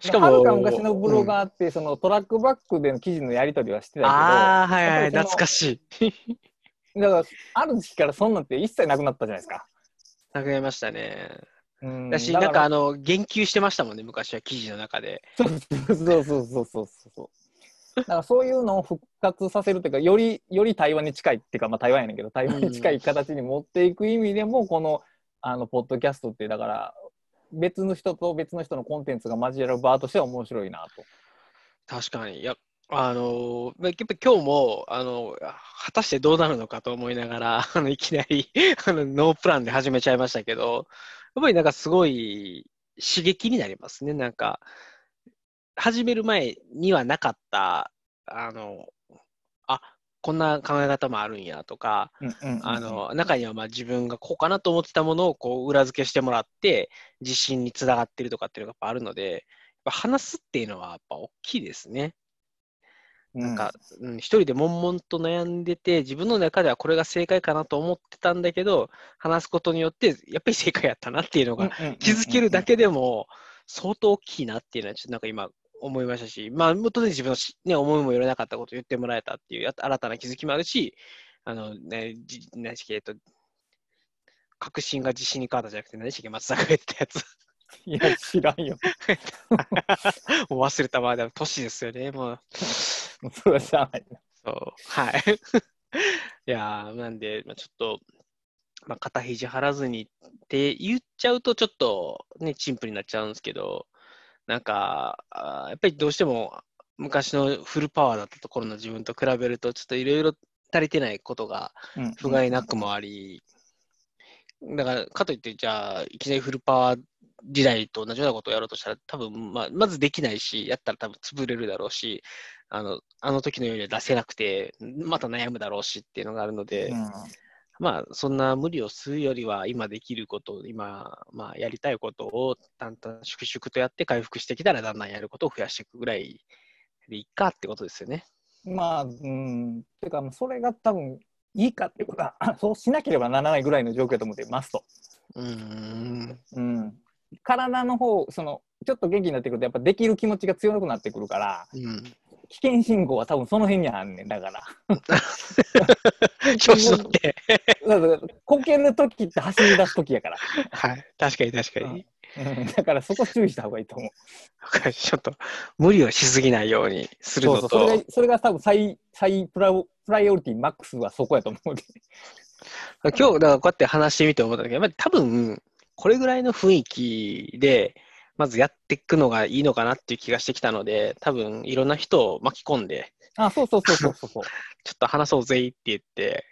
しかも、はるか昔のブロうんガーって、そのトラックバックでの記事のやり取りはしてたけど、ああ、はいはい、懐かしい。だから、ある時期からそんなんって一切なくなったじゃないですか。なくなりましたね。うんだし、だなんかあの、言及してましたもんね、昔は記事の中で。そうそうそうそうそうそう。だからそういうのを復活させるというか、より、より対話に近いっていうか、まあ台湾やねんけど、対話に近い形に持っていく意味でも、この、あの、ポッドキャストって、だから、別の人と別の人のコンテンツが交わる場としては面白いなと。確かに。いや、あの、まあやっぱ今日も、あの、果たしてどうなるのかと思いながら、<laughs> あの、いきなり、あの、ノープランで始めちゃいましたけど、やっぱりなんかすごい刺激になりますね。なんか、始める前にはなかった、あの、こんな考え方もあるんやとか、あの中にはまあ自分がこうかなと思ってたものをこう裏付けしてもらって自信につながってるとかっていうのがやっぱあるのでやっぱ話すっていうのはやっぱ大きいですね。なんか、うん、一人で悶々と悩んでて自分の中ではこれが正解かなと思ってたんだけど話すことによってやっぱり正解やったなっていうのが気づけるだけでも相当大きいなっていうのはちょっとなんか今思いましたし、まあ、当然自分のし、ね、思いもよらなかったことを言ってもらえたっていうや新たな気づきもあるし、あの、ね、じ何でしけ、と、確信が自信に変わったじゃなくて、何でしけ、松坂が言ってたやつ。いや、知らんよ。<laughs> もう忘れたまでも年ですよね、もう。それはない。そう、はい。<laughs> いやー、なんで、まあ、ちょっと、まあ、肩肘張らずにって言っちゃうと、ちょっとね、陳腐になっちゃうんですけど、なんか、やっぱりどうしても昔のフルパワーだったところの自分と比べると、ちょっといろいろ足りてないことが不甲斐なくもあり、だから、かといって、じゃあ、いきなりフルパワー時代と同じようなことをやろうとしたら、多分、まあ、まずできないし、やったら多分潰れるだろうし、あの、あの時のようには出せなくて、また悩むだろうしっていうのがあるので、うんまあ、そんな無理をするよりは、今できることを、今、まあ、やりたいことを淡々粛々とやって回復してきたら、だんだんやることを増やしていくぐらいでいいかってことですよね。まあ、うん。ていうか、それが多分いいかっていうことは、そうしなければならないぐらいの状況だと思ってますと。うーん。うん。体の方、その、ちょっと元気になってくると、やっぱできる気持ちが強くなってくるから、うん。危険信号は多分その辺にあんねん、だから。調子乗って。こけるときって走り出すときやから。はい。確かに確かに。うんだからそこ注意した方がいいと思う。ちょっと無理をしすぎないようにするのと。そうそう、それが、それが多分最、最プラプライオリティマックスはそこやと思うで。今日、だからこうやって話してみて思ったけど、やっぱり多分、これぐらいの雰囲気で、まずやっていくのがいいのかなっていう気がしてきたので、多分いろんな人を巻き込んで、あ、そうそうそうそうそうそう。<laughs> ちょっと話そうぜって言って、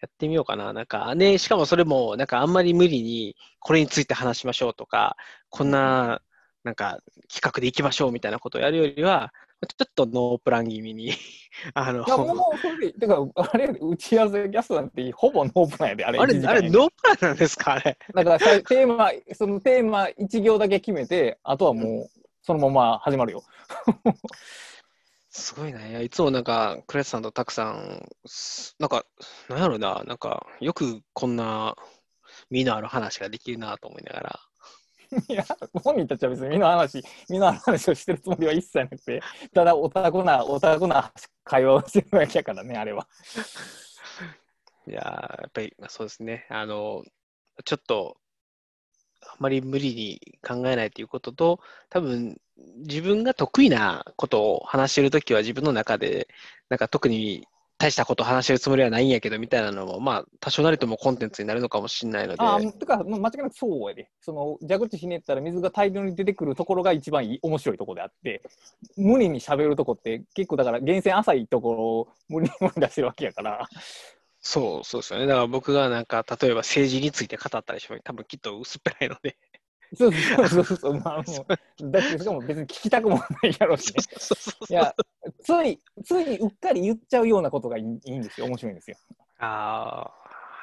やってみようかな。なんか、ね、しかもそれも、なんかあんまり無理に、これについて話しましょうとか、こんな、なんか、企画でいきましょうみたいなことをやるよりは、ちょっとノープラン気味に、<laughs> あの、いや、もう、それで、てか、あれ、打ち合わせキャストなんて、ほぼノープランやで、あれ。あれ、あれ、ノープランなんですかあれ。だからさ、テーマ、そのテーマ一行だけ決めて、あとはもう、そのまま始まるよ。すごいね。いつもなんか、クレスさんとたくさん、すなんか、なんやろな、なんか、よくこんな、身のある話ができるなと思いながら。いや、本人たちは別に身の話、身の話をしてるつもりは一切なくて、ただ、オタクな、オタクな会話をしてるだけやからね、あれは。いや、やっぱり、まあそうですね。あの、ちょっと、あまり無理に考えないということと、多分、自分が得意なことを話してるときは自分の中で、なんか特に大したことを話してるつもりはないんやけど、みたいなのも、まあ、多少なりともコンテンツになるのかもしれないので、ああ、てか、間違いなくそうやで。その、蛇口ひねったら水が大量に出てくるところが一番面白いところであって、無理に喋るとこって結構だから、源泉浅いところを無理に出してるわけやから。そう、そうですよね。だから僕がなんか、例えば政治について語ったりしても、多分きっと薄っぺらいので。そうそうそうそう <laughs> まあ、もうだってしかも別に聞きたくもないやろうしね。いや、つい、ついうっかり言っちゃうようなことがいいいいんですよ。面白いんですよ。あ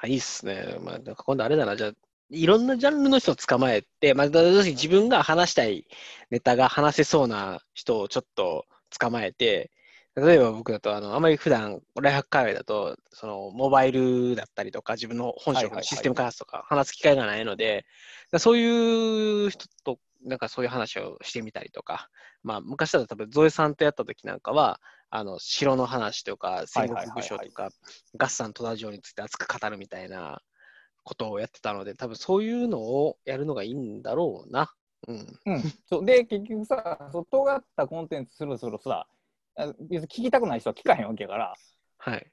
あ、いいっすね。まあ、なんか今度あれだな、じゃあ、いろんなジャンルの人を捕まえて、まあ、自分が話したいネタが話せそうな人をちょっと捕まえて、例えば僕だと、あの、あまり普段、ライハック界隈だと、その、モバイルだったりとか、自分の本職のシステム開発とか話す機会がないので、だそういう人と、なんかそういう話をしてみたりとか、まあ、昔だと多分、ゾエさんとやった時なんかは、あの、城の話とか、戦国武将とか、ガッサン戸田城について熱く語るみたいなことをやってたので、多分そういうのをやるのがいいんだろうな。うん。うん。そうで、結局さ、そう尖ったコンテンツするするさ、あ別に聞きたくない人は聞かへんわけやから、はい。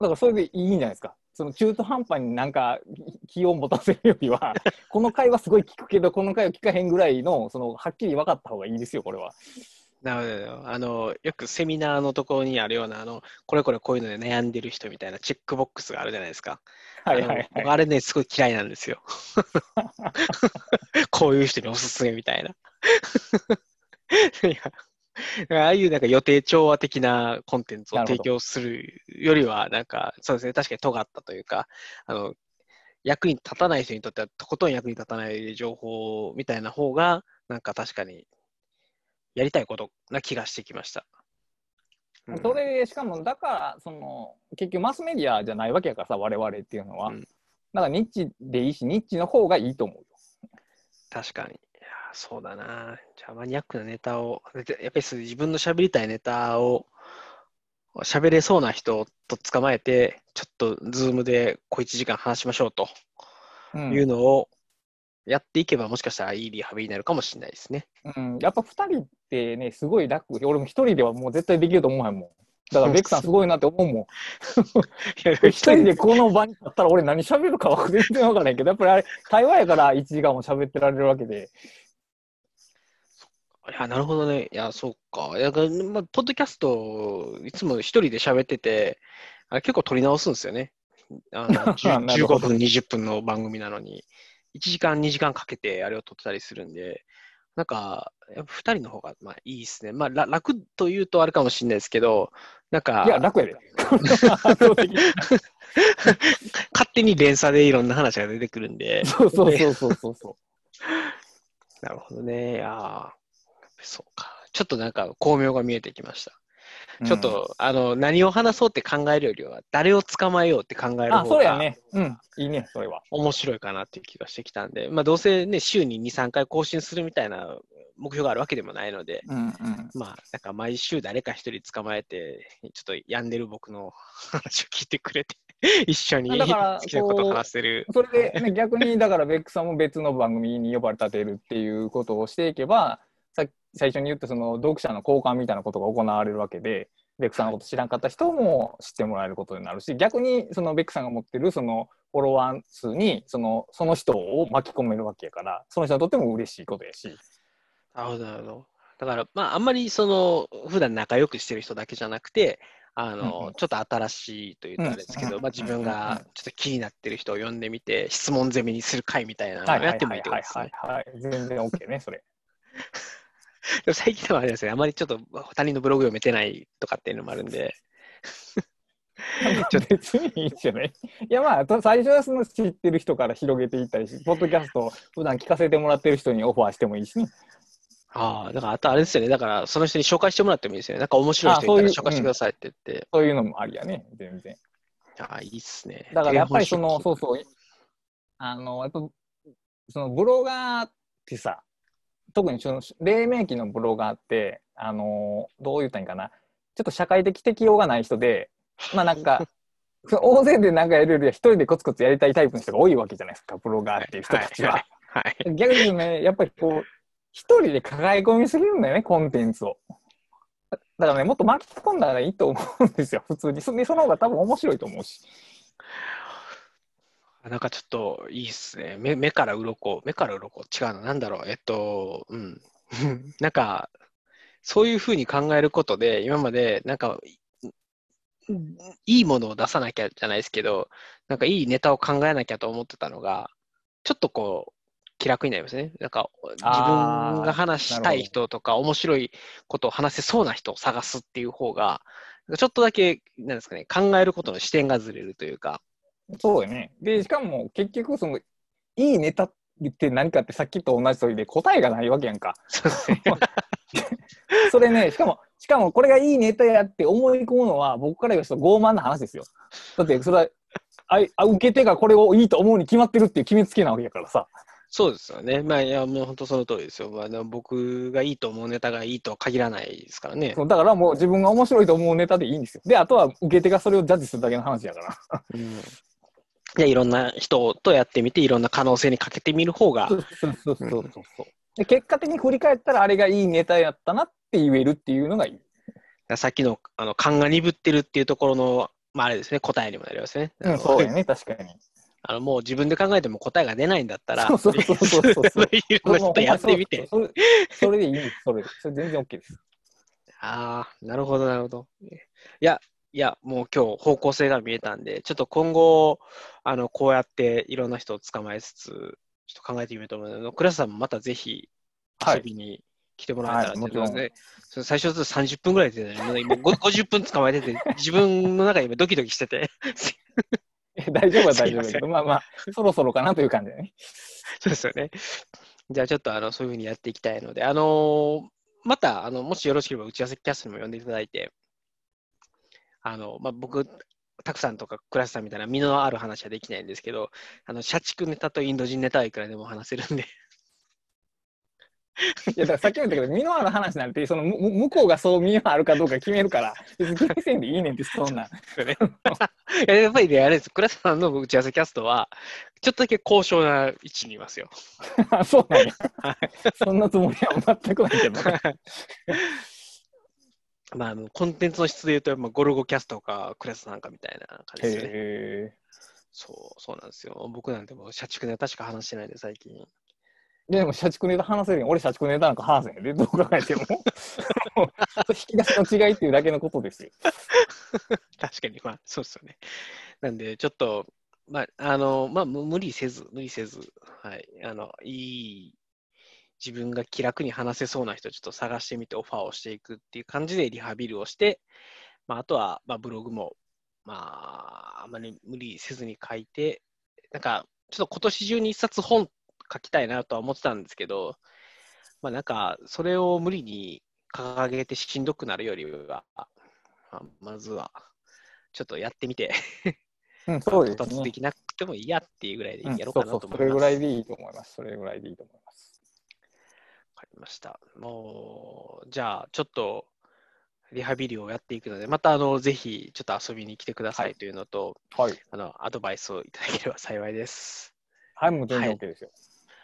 だからそれでいいんじゃないですか。その中途半端になんか気を持たせるよりは、<laughs> この回はすごい聞くけど、この回は聞かへんぐらいの、そのはっきり分かった方がいいですよ、これは。なるほど。あの、よくセミナーのところにあるような、あの、これこれこういうので悩んでる人みたいなチェックボックスがあるじゃないですか。はいはいあの僕あれね、すごい嫌いなんですよ。<laughs> こういう人におすすめみたいな。い <laughs> やああいうなんか予定調和的なコンテンツを提供するよりは、なんか、そうですね、確かに尖ったというか、あの、役に立たない人にとっては、とことん役に立たない情報みたいな方が、なんか確かに、やりたいことな気がしてきました。うんそれ、しかも、だから、その、結局マスメディアじゃないわけやからさ、我々っていうのは。うんだから、ニッチでいいし、ニッチの方がいいと思うよ。確かに。そうだな。じゃあ、マニアックなネタを、でやっぱり自分の喋りたいネタを喋れそうな人と捕まえて、ちょっとズームで小1時間話しましょうとうんいうのをやっていけば、もしかしたらいいリハビリになるかもしれないですね。うん、やっぱ2人ってね、すごい楽。俺も1人ではもう絶対できると思わへんもん。だから、ベックさんすごいなって思うもん。<laughs> 一人でこの場に立ったら俺何喋るかは全然わからないけど、やっぱりあれ、会話やから1時間も喋ってられるわけで。いや、なるほどね。いや、そうか。いや、まあ、ポッドキャスト、いつも一人で喋ってて、あれ結構撮り直すんですよね。あのじゅ <laughs> なるほ15ど分、20分の番組なのに、1時間、2時間かけてあれを撮ってたりするんで、なんか、やっぱ2人の方がまあいいですね。まあ、ら楽というとあれかもしれないですけど、なんか、いや、楽やで。圧倒的に勝手に連鎖でいろんな話が出てくるんで、そうそうそうそうそうそなるほどね。いやーそうか。ちょっとなんか巧妙が見えてきました。う。ちょっと、あの、何を話そうって考えるよりは、誰を捕まえようって考える方がそうやね。うん。いいね、それは。面白いかなっていう気がしてきたんで、まあ、どうせね、週に2、3回更新するみたいな目標があるわけでもないので、うんうん。まあ、なんか毎週誰か一人捕まえて、ちょっと病んでる僕の話を聞いてくれて、<laughs> 一緒に好きなことを話せる。それで、ね、逆にだからベックさんも別の番組に呼ばれたてるっていうことをしていけばさ最初に言ったその読者の交換みたいなことが行われるわけでベックさんのこと知らんかった人も知ってもらえることになるし逆にそのベックさんが持ってるそのフォロワー数にそのその人を巻き込めるわけやからその人にとっても嬉しいことやし。なるほど、なるほど。だから、まあ、あんまりその、普段仲良くしてる人だけじゃなくて、あの、うんうんちょっと新しいと言ったらあれですけど、うんまあ、自分がちょっと気になってる人を呼んでみて、質問攻めにする会みたいなのをやってもはいいってことですね。全然 OK ね、それ。でも最近ではあれですね、あまりちょっと他人のブログ読めてないとかっていうのもあるんで、ちょっと別にいいじゃない？いやまあ、と最初はその知ってる人から広げていったりし、ポッドキャストを普段聞かせてもらってる人にオファーしてもいいしね。ああ、だからあとあれですよね、だからその人に紹介してもらってもいいですよね。なんか面白い人いたら紹介してくださいって言って、そういうのもありやね、全然。ああ、いいっすね。だからやっぱりその、そうそう、あの、やっぱ、そのブロガーってさ、特にその黎明期のブロガーって、あの、どう言ったらいいんかな、ちょっと社会的適応がない人で、まあなんか、<laughs> 大勢でなんかやるよりは一人でコツコツやりたいタイプの人が多いわけじゃないですか、ブロガーっていう人たちは。はいはい。逆にね、やっぱりこう、一人で抱え込みすぎるんだよね、コンテンツを。だだからね、もっと巻き込んだらいいと思うんですよ、普通に。そでその方が多分面白いと思うし。なんかちょっといいっすね。目目から鱗、目から鱗、違うの、なんだろう、えっと、うん。<laughs> なんか、そういうふうに考えることで、今まで、なんか、いいいものを出さなきゃじゃないですけど、なんかいいネタを考えなきゃと思ってたのが、ちょっとこう、気楽になりますね。なんか、自分が話したい人とか、面白いことを話せそうな人を探すっていう方が、ちょっとだけ、なんですかね、考えることの視点がずれるというか、そうよね。で、しかも結局、その、いいネタって何かってさっきと同じ通りで答えがないわけやんか。そ <laughs> れね、しかも、しかもこれがいいネタやって思い込むのは、僕から言うと傲慢な話ですよ。だって、それは、あいあ受け手がこれをいいと思うに決まってるっていう決めつけなわけやからさ。そうですよね。まあ、いや、もう本当その通りですよ。まあ、でも僕がいいと思うネタがいいとは限らないですからね。だからもう自分が面白いと思うネタでいいんですよ。で、あとは受け手がそれをジャッジするだけの話やから。うん。じゃあ、いろんな人とやってみて、いろんな可能性にかけてみる方がそ、うそうそうそうそうそう。で結果的に振り返ったらあれがいいネタやったなって言えるっていうのがいい。さっきの、あの、勘が鈍ってるっていうところの、まあ、あれですね、答えにもなりますね。うん、そうやね、確かに。あの、もう自分で考えても答えが出ないんだったら、そうそうそうそうそうそういろんな人やってみて。それそれでいいんです、それで。それ全然 OK です。ああ、なるほど、なるほど。いや、いや、もう今日方向性が見えたんで、ちょっと今後、あの、こうやっていろんな人を捕まえつつ、ちょっと考えてみようと思うので、倉田さんもまたぜひはい遊びに来てもらえたらはいもちろんね、それ最初だと30分ぐらいで、ね、もう今ご50分捕まえてて、<laughs> 自分の中で今ドキドキしてて、え大丈夫は大丈夫だけど、まあまあ、そろそろかなという感じだね。そうですよね。じゃあちょっとあのそういうふうにやっていきたいので、あのーまたあのもしよろしければ打ち合わせキャストにも呼んでいただいて、あのまあ、僕、たくさんとか倉瀬さんみたいな身のある話はできないんですけど、あの社畜ネタとインド人ネタはいくらでも話せるんで、いや、だからさっきも言ったけど、身のある話なんて、そのむ向こうがそう身のあるかどうか決めるから、別に決めせんでいいねんって、そんなん。いややっぱりね、あれです、倉瀬さんの打ち合わせキャストは、ちょっとだけ高尚な位置にいますよ。あ <laughs> そうなんや。そんなつもりは全くないけど。<laughs> まあ、あのコンテンツの質で言うと、まあ、ゴルゴキャストか倉瀬さんかみたいな感じですよね。へそう、そうなんですよ。僕なんてもう社畜ネタしか話してないんで、最近。え。でも、社畜ネタ話せるやん。俺、社畜ネタなんか話せへんで、どう考えても。<laughs> 引き出しの違いっていうだけのことですよ。<laughs> 確かに、まあ、そうですよね。なんで、ちょっと、まあ、あの、まあ、む無理せず、無理せず、はい、あの、いい、自分が気楽に話せそうな人、ちょっと探してみて、オファーをしていくっていう感じでリハビリをして、まあ、あとは、まあ、ブログも、まあ、あまり無理せずに書いて、なんか、ちょっと今年中に一冊本書きたいなとは思ってたんですけど、まあ、なんか、それを無理に掲げてしんどくなるよりは、まあまずは、ちょっとやってみて、うん、<laughs> そうですね到達で。きなくてもいいやっていうぐらいでうんやろうかそうそう、それなと思います。ぐらいでいいと思います。それぐらいでいいと思います。わかかりました。もう、じゃあ、ちょっと、リハビリをやっていくので、また、あの、ぜひ、ちょっと遊びに来てくださはいいというのと、はい。あの、アドバイスをいただければ幸いです。はい、もう全然 OK ですよ。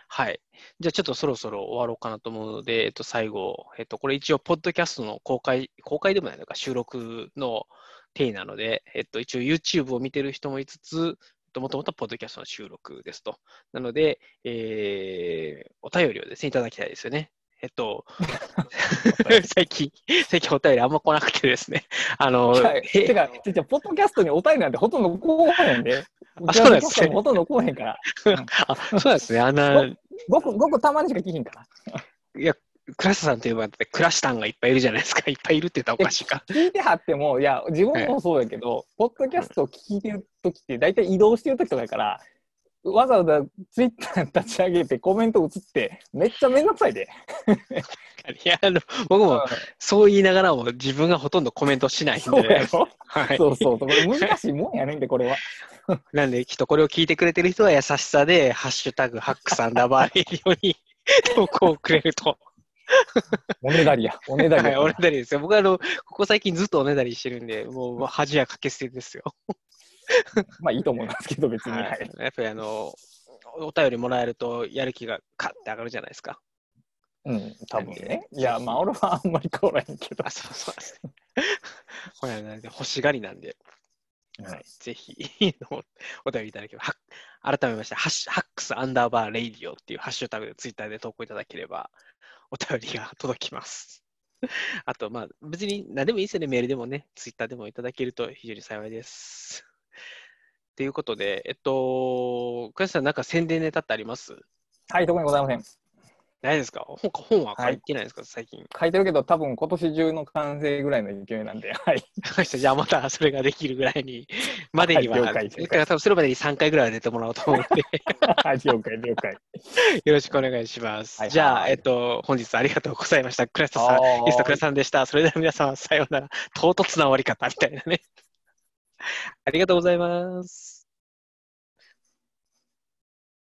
はい。じゃあちょっとそろそろ終わろうかなと思うので、えっと、最後、えっと、これ一応、ポッドキャストの公開、公開でもないのか、収録の体なので、えっと、一応 YouTube を見てる人もいつつ、もともとポッドキャストの収録ですと。なので、えーお便りをですね、いただきたいですよね。えっと、<laughs> 最近、最近お便りあんま来なくてですね、あの、てか、てか、ポッドキャストにお便りなんてほとんどこうへんで。あそうなんですねほとんどこうへんから。<laughs> あ、そうなんですね、あんな、ごく、ごくたまにしか聞いひんから。いや、クラスさんといえば、だってクラシタンがいっぱいいるじゃないですか。<laughs> いっぱいいるって言ったらおかしいか。聞いてはっても、いや、自分もそうやけど、ポッドキャストを聞いてるときって、大体移動してるときとかやから、わざわざツイッター立ち上げてコメント打つって、めっちゃめんどくさいで。いや、あの、僕もそう言いながらも自分がほとんどコメントしないんそうやで、ろ？はい。そうそう、これ難しいもんやねんで、これは。なんで、きっとこれを聞いてくれてる人は優しさで、ハッシュタグ、ハックサンダーバーレディオに投稿をくれると。<laughs> おねだりや、おねだりはい、や。おねだりですよ。僕はあの、ここ最近ずっとおねだりしてるんで、もう恥やかけ捨てですよ。<laughs> まあいいと思いますけど、別に。ははいい。やっぱりあの、お便りもらえると、やる気がカッて上がるじゃないですか。うん、多分ね。いや、まあ俺はあんまり変わらへんけどあ、。そうそうですね。<laughs> ほら、なんで欲しがりなんで。ははいい、ぜひおお便りいただければ、は改めまして、ハッシュ hacks アンダーバーレイディオっていうハッシュタグでツイッターで投稿いただければ、お便りが届きます。<laughs> あと、まあ、別に何でもいいですよね、メールでもね、ツイッターでもいただけると非常に幸いです。ということで、えっと、倉石さん、なんか宣伝ネタってあります？はい、特にございません。ないですか？本本は書いてないですか、最近。書いてるけど、多分今年中の完成ぐらいの勢いなんで、はい。<laughs> じゃあまたそれができるぐらいに、<laughs> までには、はいだから多分それまでに3回ぐらいは出てもらおうと思うので、はい、了解、了解。<laughs> よろしくお願いします。はいじゃあ、はいえっと、本日ありがとうございました。クラスタさん、ゲストクラスさんでした。それでは皆様、さようなら。唐突な終わり方みたいなね。ありがとうございます。